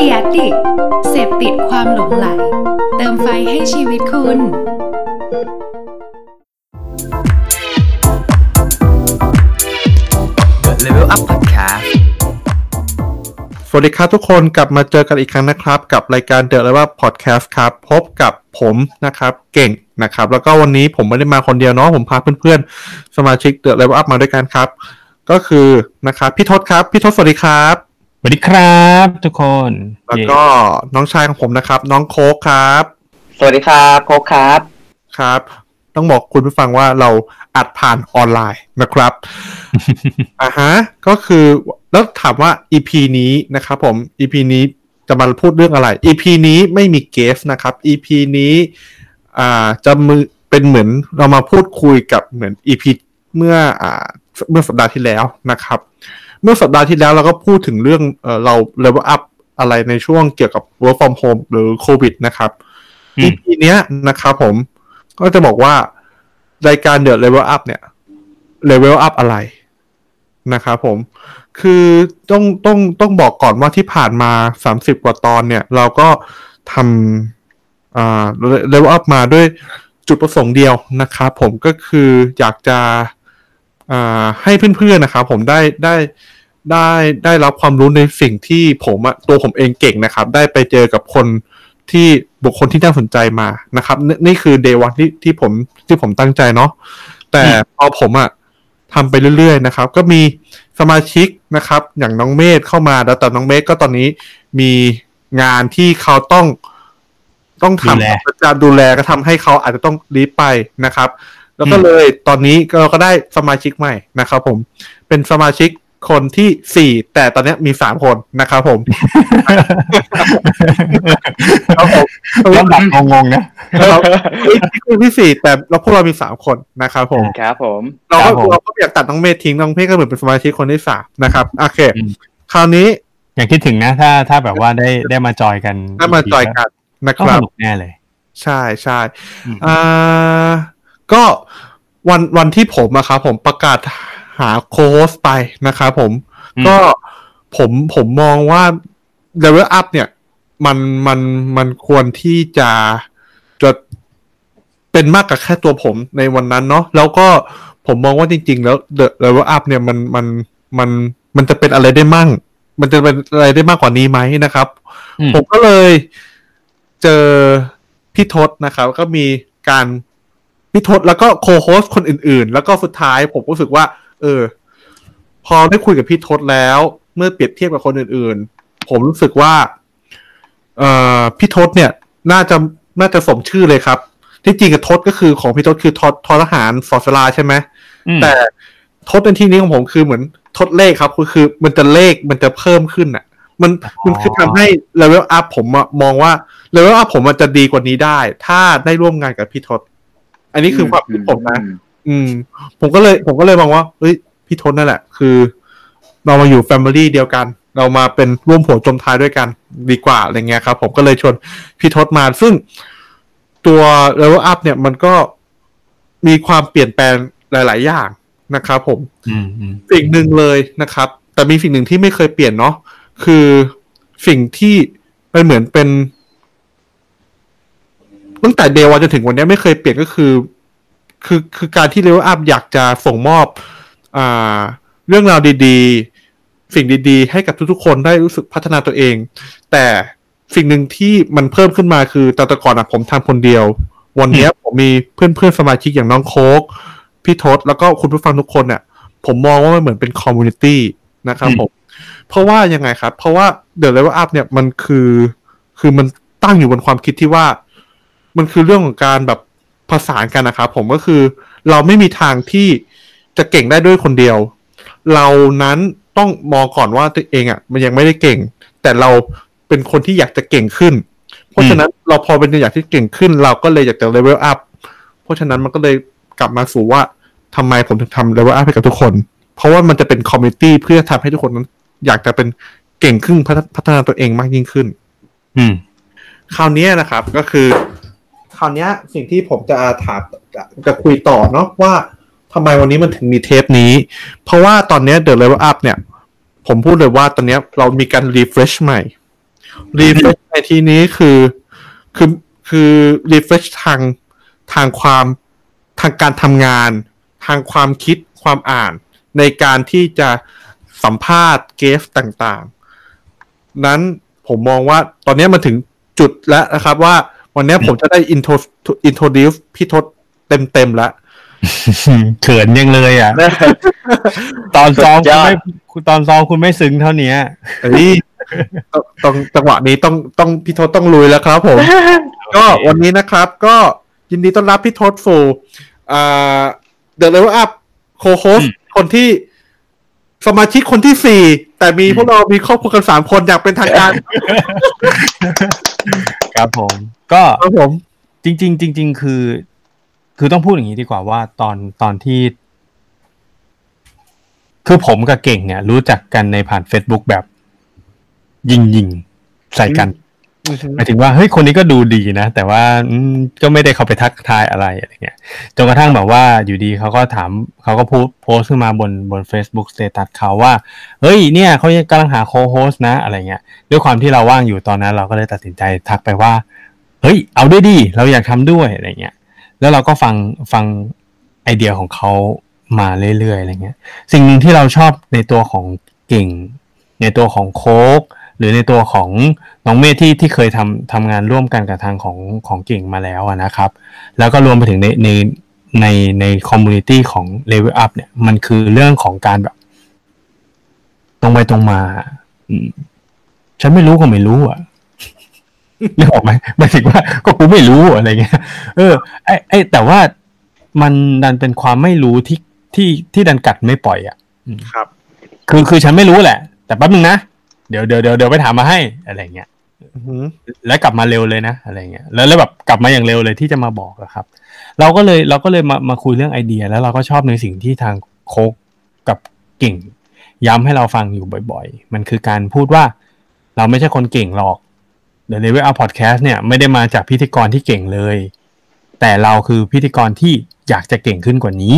ดียดิเสพติดความหลงไหล เติมไฟให้ชีวิตคุณ Level Up Podcast สวัสดีครับทุกคนกลับมาเจอกันอีกครั้งนะครับ กับรายการเด e ะเลยว่าพอดแคสต์ครับพบกับผมนะครับเก่งนะครับ แล้วก็วันนี้ผมไม่ได้มาคนเดียวเนาะผมพาเพื่อนๆ สมาชิกเด e ะเลยว่ามาด้วยกันครับ ก็คือนะครับพี่ทศครับ พี่ทศสวัสดีครับ สวัสดีครับทุกคน แล้วก็น้องชายของผมนะครับ น้องโค้กครับ สวัสดีครับโคกครับครับ ต้องบอกคุณผู้ฟังว่าเราอัดผ่านออนไลน์นะครับอ่าฮะก็คือแล้วถามว่า EP นี้นะครับผม EP นี้จะมาพูดเรื่องอะไร EP นี้ไม่มีเกสนะครับ EP นี้อ่าจะมือเป็นเหมือนเรามาพูดคุยกับเหมือน EP เมื่ออ่าเมื่อสัปดาห์ที่แล้วนะครับ เมื่อสัปดาห์ที่แล้วเราก็พูดถึงเรื่องเออเรา level up อะไรในช่วงเกี่ยวกับ work from home หรือโควิดนะครับอืม EP เนี้ยนะครับผม ก็จะบอกว่ารายการเดือด level up เนี่ย level up อะไรนะครับผม คือต้องต้องต้องบอกก่อนว่าที่ผ่านมา30กว่าตอนเนี่ย เราก็ทำอ่า level up มาด้วยจุดประสงค์เดียวนะครับผมก็คืออยากจะอ่าให้เพื่อนๆนะครับผมได้ได้ ได้ได้รับความรู้ในสิ่งที่ผมอะตัวผมเองเก่งนะครับ ได้ไปเจอกับคนที่บุคคลที่น่าสนใจมานะครับนนี่คือเดวันที่ที่ผมที่ผมตั้งใจเนาะแต่พอผมอะทำไปเรื่อยๆนะครับ ก็มีสมาชิกนะครับ อย่างน้องเมธเข้ามาแล้วแต่น้องเมธก็ตอนนี้มีงานที่เขาต้องต้องดูแลทำจะดูแลก็ทำให้เขาอาจจะต้องรีบไปนะครับ แล้วก็เลยตอนนี้เราก็ได้สมาชิกใหม่นะครับ ผมเป็นสมาชิก คนที่สี่แต่ตอนนี้มีสามคนนะครับผมครับผมลำดับงงๆนะนะครับนี่คือที่สี่แต่เราพวกเรามีสามคนนะครับผมครับผมเราก็ครับผมเราก็อยากตัดน้องเมธทิ้งน้องเมธก็เหมือนเป็นสมาชิกคนที่สามนะครับโอเคอืมคราวนี้ อย่างคิดถึงนะ ถ้าถ้าแบบว่าได้ได้มาจอยกันได้มาจอยกันนะคก็รัสบนุกแน่เลย ใช่ใช่อืมอ่าก็วันวันที่ผมอะครับผมประกาศ หาโค้ชไปนะครับผม ก็ผมผมมองว่า level up เนี่ย มันมันมันควรที่จะจะเป็นมากกว่าแค่ตัวผมในวันนั้นเนาะแล้วก็ผมมองว่าจริง ๆ แล้ว the level up เนี่ยมันมันมันมันจะเป็นอะไรได้มั่ง มันจะเป็นอะไรได้มากกว่านี้ไหมนะครับอืมผมก็เลยเจอพี่ทศนะครับ ก็มีการพี่ทศแล้วก็โคโฮสคนอื่น ๆ แล้วก็สุดท้ายผมรู้สึกว่า เออ พอได้คุยกับพี่ทศแล้ว เมื่อเปรียบเทียบกับคนอื่น ๆ ผมรู้สึกว่า เอ่อพี่ทศเนี่ย น่าจะน่าจะสมชื่อเลยครับ ที่จริงกับทศก็คือของพี่ทศคือทศททหารศศาลาใช่ไหมอืมแต่ทศในที่นี้ของผมคือเหมือนทดเลขครับคือคือมันจะเลขมันจะเพิ่มขึ้นอะ มันมันคือทำให้ level up ผมอะมองว่า level up ผมมันจะดีกว่านี้ได้ ถ้าได้ร่วมงานกับพี่ทศอันนี้คือความคิดผมนะ อืม ผมก็เลย ผมก็เลยมองว่าเฮ้ยพี่ทศนั่นแหละ คือ เรามาอยู่ family เดียวกัน เรามาเป็นร่วมหัวจมท้ายด้วยกันดีกว่าอะไรเงี้ยครับ ผมก็เลยชวนพี่ทศมาซึ่งตัว level up เนี่ยมันก็มีความเปลี่ยนแปลงหลาย ๆ อย่างนะครับผมอืมอืมสิ่งหนึ่งเลยนะครับ แต่มีสิ่งหนึ่งที่ไม่เคยเปลี่ยนเนาะคือสิ่งที่มันเหมือนเป็นตั้งแต่เดวันจนถึงวันนี้ไม่เคยเปลี่ยนก็คือ คือคือการที่เลเวลอัพอยากจะส่งมอบอ่าเรื่องราวดี ๆ สิ่งดี ๆ ให้กับทุกๆ คนได้รู้สึกพัฒนาตัวเอง แต่สิ่งหนึ่งที่มันเพิ่มขึ้นมาคือแต่แต่ก่อนอะผมทำคนเดียว วันเนี้ยผมมีเพื่อนๆสมาชิกอย่างน้องโค้กพี่ทศแล้วก็คุณผู้ฟังทุกคนเนี่ยผมมองว่ามันเหมือนเป็น community นะครับผม เพราะว่ายังไงครับ เพราะว่า The Level Up เนี่ยมันคือ คือมันตั้งอยู่บนความคิดที่ว่า มันคือเรื่องของการแบบ ผสานกันนะครับผมก็คือเราไม่มีทางที่จะเก่งได้ด้วยคนเดียว เรานั้นต้องมองก่อนว่าตัวเองอะ มันยังไม่ได้เก่ง แต่เราเป็นคนที่อยากจะเก่งขึ้น เพราะฉะนั้นเราพอเป็นอยากที่เก่งขึ้น เราก็เลยอยากจะ level up เพราะฉะนั้นมันก็เลยกลับมาสู่ว่าทำไมผมถึงทำ level up ให้กับทุกคน เพราะว่ามันจะเป็นคอมมิ n ตี้เพื่อทำให้ทุกคนนั้น อยากจะเป็นเก่งขึ้นพัฒพัฒนาตัวเองมากยิ่งขึ้น อืม คราวเนี้ยนะครับ ก็คือค ราวนี้สิ่งที่ผมจะถามจะจะคุยต่อเนาะว่าทำไมวันนี้มันถึงมีเทปนี้ เพราะว่าตอนนี้ย The Level Up เนี่ย ผมพูดเลยว่าตอนนี้เรามีการ refresh ใหม่ refresh ในที่นี้คือคือคือ refresh ทางทางความทางการทำงาน ทางความคิดความอ่าน ในการที่จะสัมภาษณ์เกสต่างๆ นั้นผมมองว่าตอนนี้มาถึงจุดแล้วนะครับว่า วันนี้ผมจะได้ intro introduce พี่ทศเต็มๆแล้วเขินยังเลยอะ ตอนซ้อมคุณไม่ตอนซ้อมคุณไม่ซึ้งเท่านี้เฮ้ยต้องต้องจังหวะนี้ต้องต้องพี่ทศต้องลุยแล้วครับผม ก็วันนี้นะครับ ก็ยินดีต้อนรับพี่ทศฟูอ่าเดอะเลเวลอัพโคโฮสคนที่สมาชิกคนที่สี่ แต่มีพวกเรามีครอบครัวกันสามคนอยากเป็นทางการ ครับผม ก็ครับผม จริง ๆ จริง ๆ คือ คือต้องพูดอย่างนี้ดีกว่าว่าตอนตอนที่ คือผมกับเก่งเนี่ย รู้จักกันในผ่าน Facebook แบบ ยิงยิงๆใส่กัน หมายถึงว่าเฮ้ยคนนี้ก็ดูดีนะ แต่ว่าก็ไม่ได้เขาไปทักทายอะไรอะไรเงี้ยจนกระทั่งแบบว่าอยู่ดีเขาก็ถามเขาก็โพสโพสต์ขึ้นมาบนบน Facebook status เขาว่า เฮ้ยเนี่ยเขากำลังหา co-host นะอะไรเงี้ยด้วยความที่เราว่างอยู่ตอนนั้น เราก็เลยตัดสินใจทักไปว่า เฮ้ย เอาด้วยดีเราอยากทำด้วยอะไรเงี้ยแล้วเราก็ฟังฟังไอเดียของเขามาเรื่อยๆอะไรเงี้ย สิ่งหนึ่งที่เราชอบในตัวของเก่ง ในตัวของโค้ก หรือในตัวของน้องเมธที่ที่เคยทำทำงานร่วมกันกับทางของของเก่งมาแล้วอะนะครับ แล้วก็รวมไปถึงในในในใน community ของ Level Up เนี่ยมันคือเรื่องของการแบบ ตรงไปตรงมาอืมฉันไม่รู้ก็ไม่รู้อะนึกออกไหมหมายถึงว่าก็กูไม่รู้อะไรเงี้ย เออ ไอไอแต่ว่ามันดันเป็นความไม่รู้ที่ที่ที่ดันกัดไม่ปล่อยอะครับ คือคือฉันไม่รู้แหละ แต่แป๊บนึงนะ เดี๋ยวเดี๋ยวเดี๋ยวเดี๋ยวไปถามมาให้อะไรเงี้ยอือหือแล้วกลับมาเร็วเลยนะอะไรเงี้ยแล้วแล้วแบบกลับมาอย่างเร็วเลยที่จะมาบอกอะครับ เราก็เลยเราก็เลยมามาคุยเรื่องไอเดีย แล้วเราก็ชอบในสิ่งที่ทางโคกกับเก่ง ย้ำให้เราฟังอยู่บ่อย ๆ มันคือการพูดว่า เราไม่ใช่คนเก่งหรอก The Level Up Podcast เนี่ยไม่ได้มาจากพิธีกรที่เก่งเลย แต่เราคือพิธีกรที่อยากจะเก่งขึ้นกว่านี้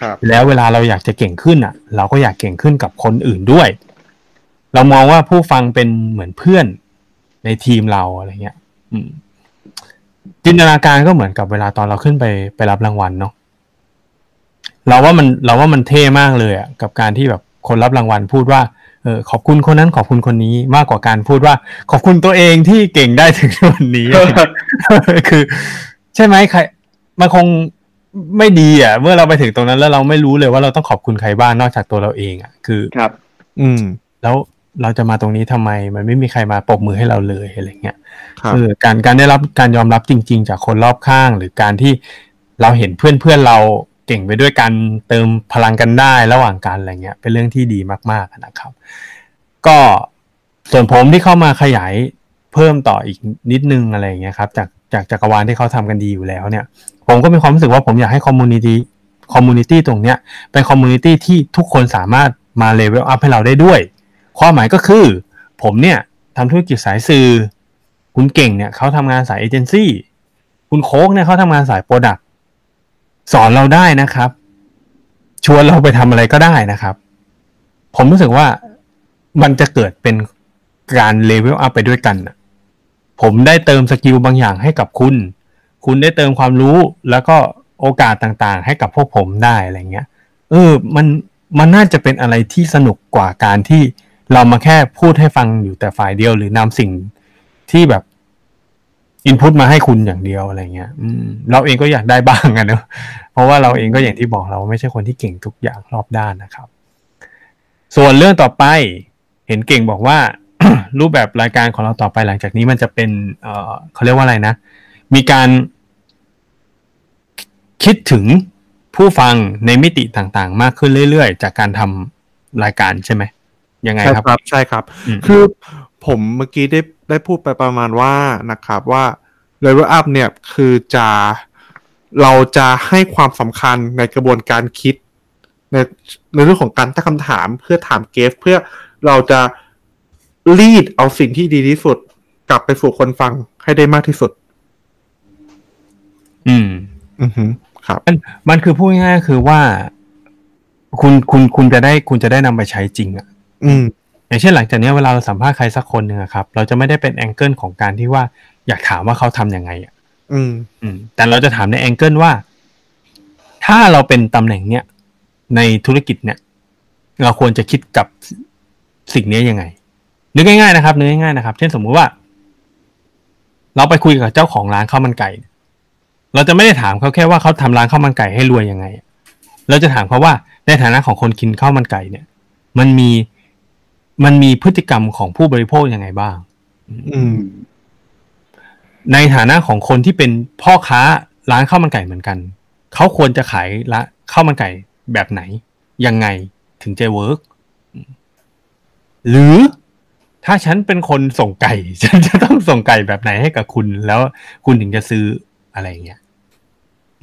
ครับ แล้วเวลาเราอยากจะเก่งขึ้นอะ เราก็อยากเก่งขึ้นกับคนอื่นด้วย เรามองว่าผู้ฟังเป็นเหมือนเพื่อนในทีมเราอะไรเงี้ยอืมจินตนาการก็เหมือนกับเวลาตอนเราขึ้นไปไปรับรางวัลเนาะเราว่ามันเราว่ามันเท่มากเลยอะกับการที่แบบคนรับรางวัลพูดว่าเออขอบคุณคนนั้นขอบคุณคนนี้มากกว่าการพูดว่า ขอบคุณตัวเองที่เก่งได้ถึงวันนี้คือ ใช่ไหมใครมันคงไม่ดีอะ เมื่อเราไปถึงตรงนั้นแล้วเราไม่รู้เลยว่าเราต้องขอบคุณใครบ้างนอกจากตัวเราเองอะ คือครับ อืม แล้ว เราจะมาตรงนี้ทำไม มันไม่มีใครมาปรบมือให้เราเลยอะไรเงี้ยครับเออการการได้รับการยอมรับจริง ๆ จากคนรอบข้าง หรือการที่เราเห็นเพื่อนเพื่อนๆเราเก่งไปด้วยกันเติมพลังกันได้ระหว่างกันอะไรเงี้ย เป็นเรื่องที่ดีมากๆนะครับ ก็ส่วนผมที่เข้ามาขยายเพิ่มต่ออีกนิดนึงอะไรเงี้ยครับ จากจากจักรวาลที่เขาทำกันดีอยู่แล้วเนี่ย ผมก็มีความรู้สึกว่าผมอยากให้ community community ตรงเนี้ยเป็น community ที่ทุกคนสามารถมา level up ให้เราได้ด้วย ความหมายก็คือ ผมเนี่ยทำธุรกิจสายสื่อ คุณเก่งเนี่ยเขาทำงานสายเอเจนซี่คุณโค้กเนี่ยเขาทำงานสาย product สอนเราได้นะครับ ชวนเราไปทำอะไรก็ได้นะครับ ผมรู้สึกว่ามันจะเกิดเป็นการ level up ไปด้วยกันผมได้เติม skill บางอย่างให้กับคุณ คุณได้เติมความรู้แล้วก็โอกาสต่างๆ ให้กับพวกผมได้อะไรเงี้ย เออ มัน มันน่าจะเป็นอะไรที่สนุกกว่าการที่ เรามาแค่พูดให้ฟังอยู่แต่ฝ่ายเดียว หรือนำสิ่งที่แบบอินพุตมาให้คุณอย่างเดียวอะไรเงี้ยอืมเราเองก็อยากได้บ้างอะเนอะเพราะว่าเราเองก็อย่างที่บอกเราไม่ใช่คนที่เก่งทุกอย่างรอบด้านนะครับ ส่วนเรื่องต่อไป เห็นเก่งบอกว่า รูปแบบรายการของเราต่อไปหลังจากนี้มันจะเป็น เออเขาเรียกว่าอะไรนะ มีการคิดถึงผู้ฟังในมิติต่างๆ มากขึ้นเรื่อยๆ จากการทำรายการใช่ไหม ยังไงใช่ครับครับ ใช่ครับอืมคือผมเมื่อกี้ได้ได้พูดไปประมาณว่านะครับว่า level up เนี่ยคือจะเราจะให้ความสำคัญในกระบวนการคิด ในในเรื่องของการตั้งคำถามเพื่อถามเกสเพื่อเราจะรีดเอาสิ่งที่ดีที่สุด กลับไปสู่คนฟังให้ได้มากที่สุด อืม อือฮึครับ มันมันคือพูดง่ายๆคือว่า คุณคุณคุณจะได้คุณจะได้นำไปใช้จริงอะ อืมอย่างเช่นหลังจากนี้เวลาเราสัมภาษณ์ใครสักคนหนึ่งอะครับ เราจะไม่ได้เป็นแองเกิลของการที่ว่าอยากถามว่าเขาทำยังไงอะอืม อืม แต่เราจะถามในแองเกิลว่า ถ้าเราเป็นตำแหน่งเนี้ยในธุรกิจเนี่ย เราควรจะคิดกับสิ่งนี้ยังไงนึกง่ายๆนะครับนึกง่ายๆนะครับ เช่นสมมุติว่า เราไปคุยกับเจ้าของร้านข้าวมันไก่ เราจะไม่ได้ถามเขาแค่ว่าเขาทำร้านข้าวมันไก่ให้รวยยังไง เราจะถามเขาว่าในฐานะของคนกินข้าวมันไก่เนี่ย มันมี มันมีพฤติกรรมของผู้บริโภคยังไงบ้าง อืม ในฐานะของคนที่เป็นพ่อค้าร้านข้าวมันไก่เหมือนกัน เขาควรจะขายละข้าวมันไก่แบบไหน ยังไงถึงจะเวิร์กหรือถ้าฉันเป็นคนส่งไก่ ฉันจะต้องส่งไก่แบบไหนให้กับคุณ แล้วคุณถึงจะซื้ออะไรเงี้ย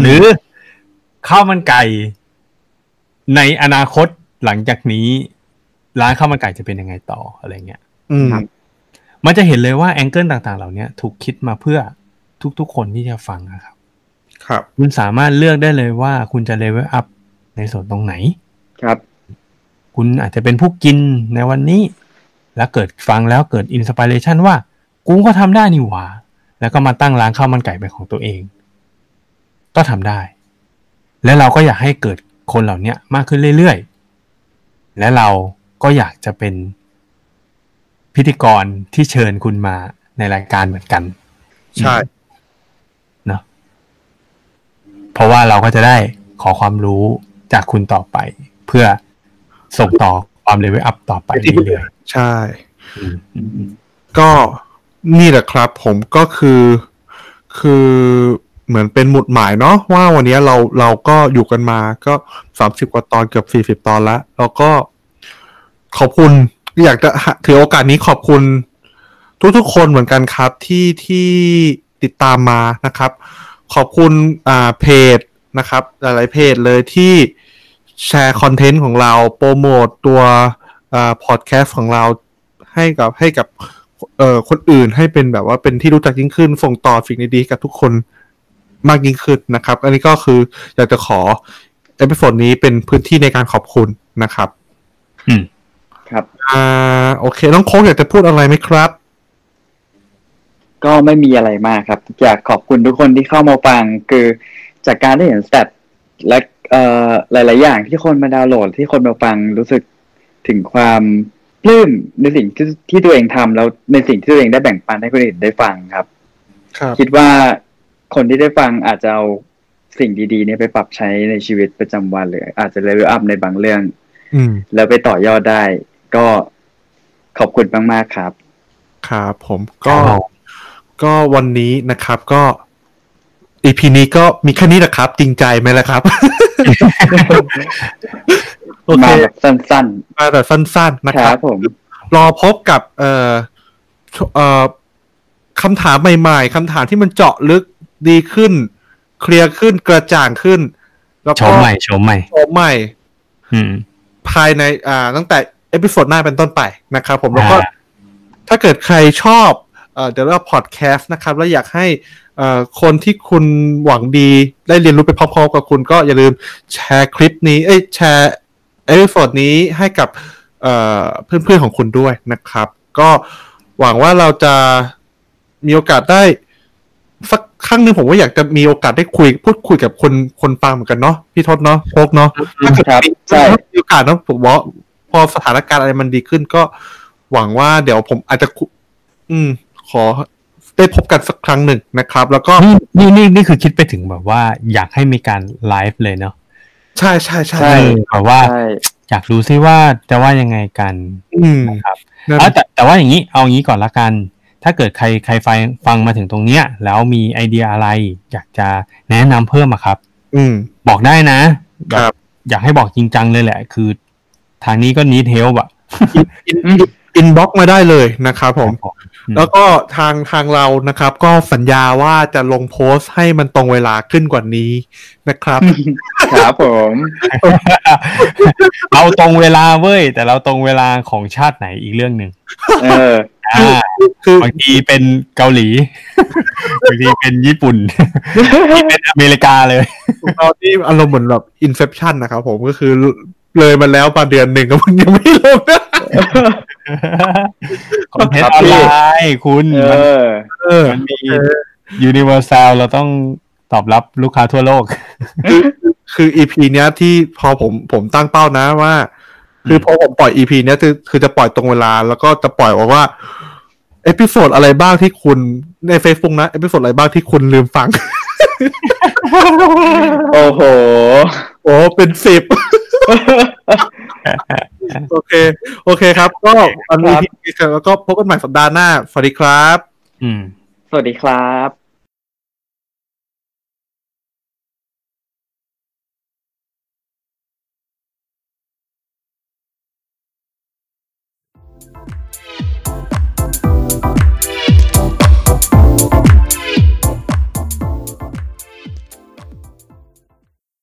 หรือข้าวมันไก่ในอนาคตหลังจากนี้ ร้านข้าวมันไก่จะเป็นยังไงต่ออะไรเงี้ยอืมมันจะเห็นเลยว่า angle ต่างๆ เหล่านี้ถูกคิดมาเพื่อทุกๆ คนที่จะฟังนะครับ ครับ คุณสามารถเลือกได้เลยว่าคุณจะ level up ในส่วนตรงไหน ครับ คุณอาจจะเป็นผู้กินในวันนี้ แล้วเกิดฟังแล้วเกิด inspiration ว่า กูก็ทำได้นี่หว่า แล้วก็มาตั้งร้านข้าวมันไก่เป็นของตัวเอง ก็ทำได้ และเราก็อยากให้เกิดคนเหล่านี้มากขึ้นเรื่อยๆ และเรา ก็อยากจะเป็นพิธีกรที่เชิญคุณมาในรายการเหมือนกัน ใช่เนาะเพราะว่าเราก็จะได้ขอความรู้จากคุณต่อไป เพื่อส่งต่อความเลเวลอัพต่อไปเรื่อยใช่ๆอืมอืมอืมก็นี่แหละครับ ผมก็คือคือเหมือนเป็นหมุดหมายเนาะว่าวันนี้เราเราก็อยู่กันมาก็สามสิบกว่าตอนเกือบสี่สิบ40ตอนแล้วแล้วก็ ขอบคุณอยากจะถือโอกาสนี้ขอบคุณทุกๆคนเหมือนกันครับที่ที่ติดตามมานะครับ ขอบคุณอ่าเพจนะครับหลายๆเพจเลยที่แชร์คอนเทนต์ของเราโปรโมตตัวอ่าพอดแคสต์ของเราให้กับให้กับเอ่อคนอื่นให้เป็นแบบว่าเป็นที่รู้จักยิ่งขึ้นส่งต่อสิ่งดีๆกับทุกคนมากยิ่งขึ้นนะครับ อันนี้ก็คืออยากจะขอ episode นี้เป็นพื้นที่ในการขอบคุณนะครับ อืมครับ อ่า โอเค น้องโค้กอยากจะพูดอะไรไหมครับ ก็ไม่มีอะไรมากครับ อยากขอบคุณทุกคนที่เข้ามาฟัง คือจากการได้เห็น stat และเอ่อหลาย ๆ อย่างที่คนมาดาวน์โหลดที่คนมาฟังรู้สึกถึงความปลื้มในสิ่งที่ที่ตัวเองทำแล้วในสิ่งที่ตัวเองได้แบ่งปันให้คนอื่นได้ฟังครับ ครับ คิดว่าคนที่ได้ฟังอาจจะเอาสิ่งดีๆเนี่ยไปปรับใช้ในชีวิตประจำวันหรืออาจจะเลเวลอัพในบางเรื่อง อืม แล้วไปต่อยอดได้ ก็ขอบคุณมาก ๆ ครับ ครับผมครัก็บผมก็วันนี้นะครับก็อีพีนี้ก็มีแค่นี้แหละครับ จริงใจไหมล่ะครับโอเคมาแบบสั้นมาแบบสั้นๆๆนะคครัรับบผมรอพบกับเอ่อชเอ่อคำถามใหม่ ๆคำถามที่มันเจาะลึกดีขึ้น เคลียร์ขึ้นกระจ่างขึ้นแล้วโชก็มใหม่โชมใหม่โฉมใหม่อืมภายในอ่าตั้งแต่ เอพิโซดหน้าเป็นต้นไปนะครับผมแล้วก็อ่าถ้าเกิดใครชอบเอ่อเดี๋ยวเราพอดแคสต์นะครับ แล้วอยากให้เอ่อคนที่คุณหวังดีได้เรียนรู้ไปพร้อมๆกับคุณก็อย่าลืมแชร์คลิปนี้ เอ้ยแชร์ episode นี้ให้กับเอ่อเพื่อนๆของคุณด้วยนะครับ ก็หวังว่าเราจะมีโอกาสได้สักครั้งหนึ่งผมว่าอยากจะมีโอกาสได้คุย พูดคุยกับคนคนฟังเหมือนกันเนาะพี่ทศเนาะโค้กเนาะถ้าเกิดครับมีใช่มีโอกาสเนอะผมว่า พอสถานการณ์อะไรมันดีขึ้นก็หวังว่าเดี๋ยวผมอาจจะคุอืม ขอได้พบกันสักครั้งหนึ่งนะครับ แล้วก็นี่นี่นี่นี่คือคิดไปถึงแบบว่า อยากให้มีการไลฟ์เลยเนาะใช่ใช่ใช่ใช่แบบว่าใช่อยากรู้ซิว่าจะว่ายังไงกันอืมนะครับนั่นเอาแต่แต่ว่าอย่างนี้เอางี้ก่อนละกัน ถ้าเกิดใครใครฟังฟังมาถึงตรงเนี้ย แล้วมีไอเดียอะไร อยากจะแนะนำเพิ่มอะครับ อืม บอกได้นะครับอยากให้บอกจริงจังเลยแหละ คือ ทางนี้ก็ need help อะ inbox มาได้เลยนะครับผมอืมแล้วก็ทางทางเรานะครับ ก็สัญญาว่าจะลงโพสต์ให้มันตรงเวลาขึ้นกว่านี้นะครับ ครับผม เราตรงเวลาเว้ย แต่เราตรงเวลาของชาติไหนอีกเรื่องหนึ่งเอออ่าคือบางทีเป็นเกาหลีบางทีเป็นญี่ปุ่นบางทีเป็นอเมริกาเลยเราที่อารมณ์เหมือนแบบอินเซ t ชันนะครับผมก็คือ เลยมาแล้วประมาณเดือนหนึ่งก็มันยังไม่ลงนะคอนเทนครัต์บออนพี่ไลน์คุณเอมันอเออมันมียูนิเวอร์แซลเราต้องตอบรับลูกค้าทั่วโลกคืออีพีเนี้ยที่พอผมผมตั้งเป้านะว่า คือพอผมปล่อยอีพีเนี้ยคือคือจะปล่อยตรงเวลา แล้วก็จะปล่อยว่าว่าเอพิโซดอะไรบ้างที่คุณใน Facebook นะ เอพิโซดอะไรบ้างที่คุณลืมฟัง โอ้โห โอ้เป็นสิบ โอเค โอเคครับ ก็อันนี้ครับที่แล้วก็พบกันใหม่สัปดาห์หน้า สวัสดีครับ อืม สวัสดีครับ